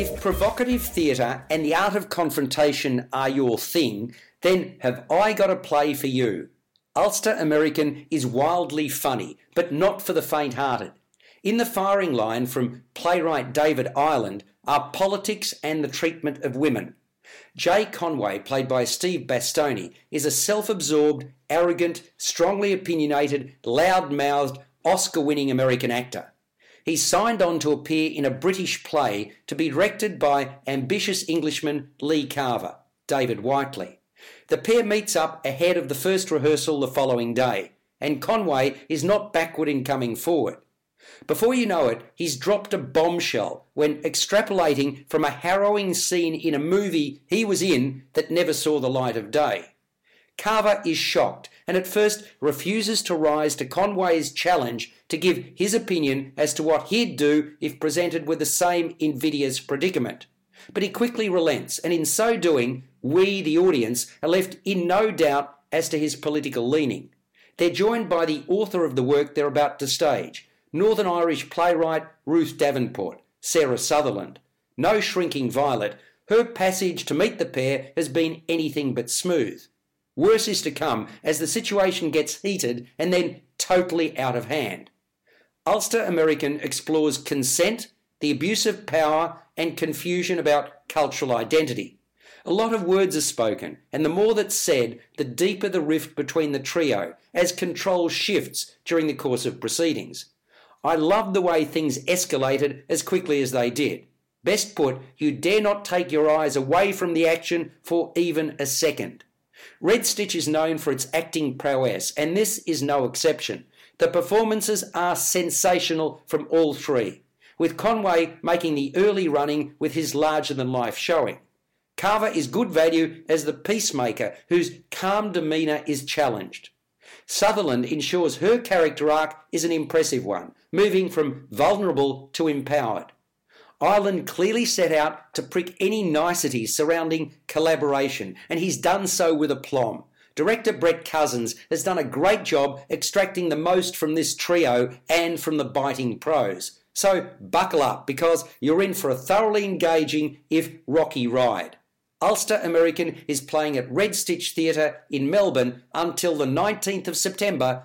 if provocative theatre and the art of confrontation are your thing, then have I got a play for you. Ulster American is wildly funny, but not for the faint hearted. In the firing line from playwright David Ireland are politics and the treatment of women. Jay Conway, played by Steve Bastoni, is a self absorbed, arrogant, strongly opinionated, loud mouthed, Oscar winning American actor. He's signed on to appear in a British play to be directed by ambitious Englishman Lee Carver, David Whiteley. The pair meets up ahead of the first rehearsal the following day, and Conway is not backward in coming forward. Before you know it, he's dropped a bombshell when extrapolating from a harrowing scene in a movie he was in that never saw the light of day. Carver is shocked and at first refuses to rise to Conway's challenge to give his opinion as to what he'd do if presented with the same invidious predicament. But he quickly relents, and in so doing, we, the audience, are left in no doubt as to his political leaning. They're joined by the author of the work they're about to stage, Northern Irish playwright Ruth Davenport, Sarah Sutherland. No shrinking violet, her passage to meet the pair has been anything but smooth. Worse is to come as the situation gets heated and then totally out of hand. Ulster American explores consent, the abuse of power, and confusion about cultural identity. A lot of words are spoken, and the more that's said, the deeper the rift between the trio as control shifts during the course of proceedings. I loved the way things escalated as quickly as they did. Best put, you dare not take your eyes away from the action for even a second. Red Stitch is known for its acting prowess, and this is no exception. The performances are sensational from all three, with Conway making the early running with his larger than life showing. Carver is good value as the peacemaker whose calm demeanour is challenged. Sutherland ensures her character arc is an impressive one, moving from vulnerable to empowered. Ireland clearly set out to prick any niceties surrounding collaboration, and he's done so with aplomb. Director Brett Cousins has done a great job extracting the most from this trio and from the biting prose. So buckle up because you're in for a thoroughly engaging, if rocky, ride. Ulster American is playing at Red Stitch Theatre in Melbourne until the 19th of September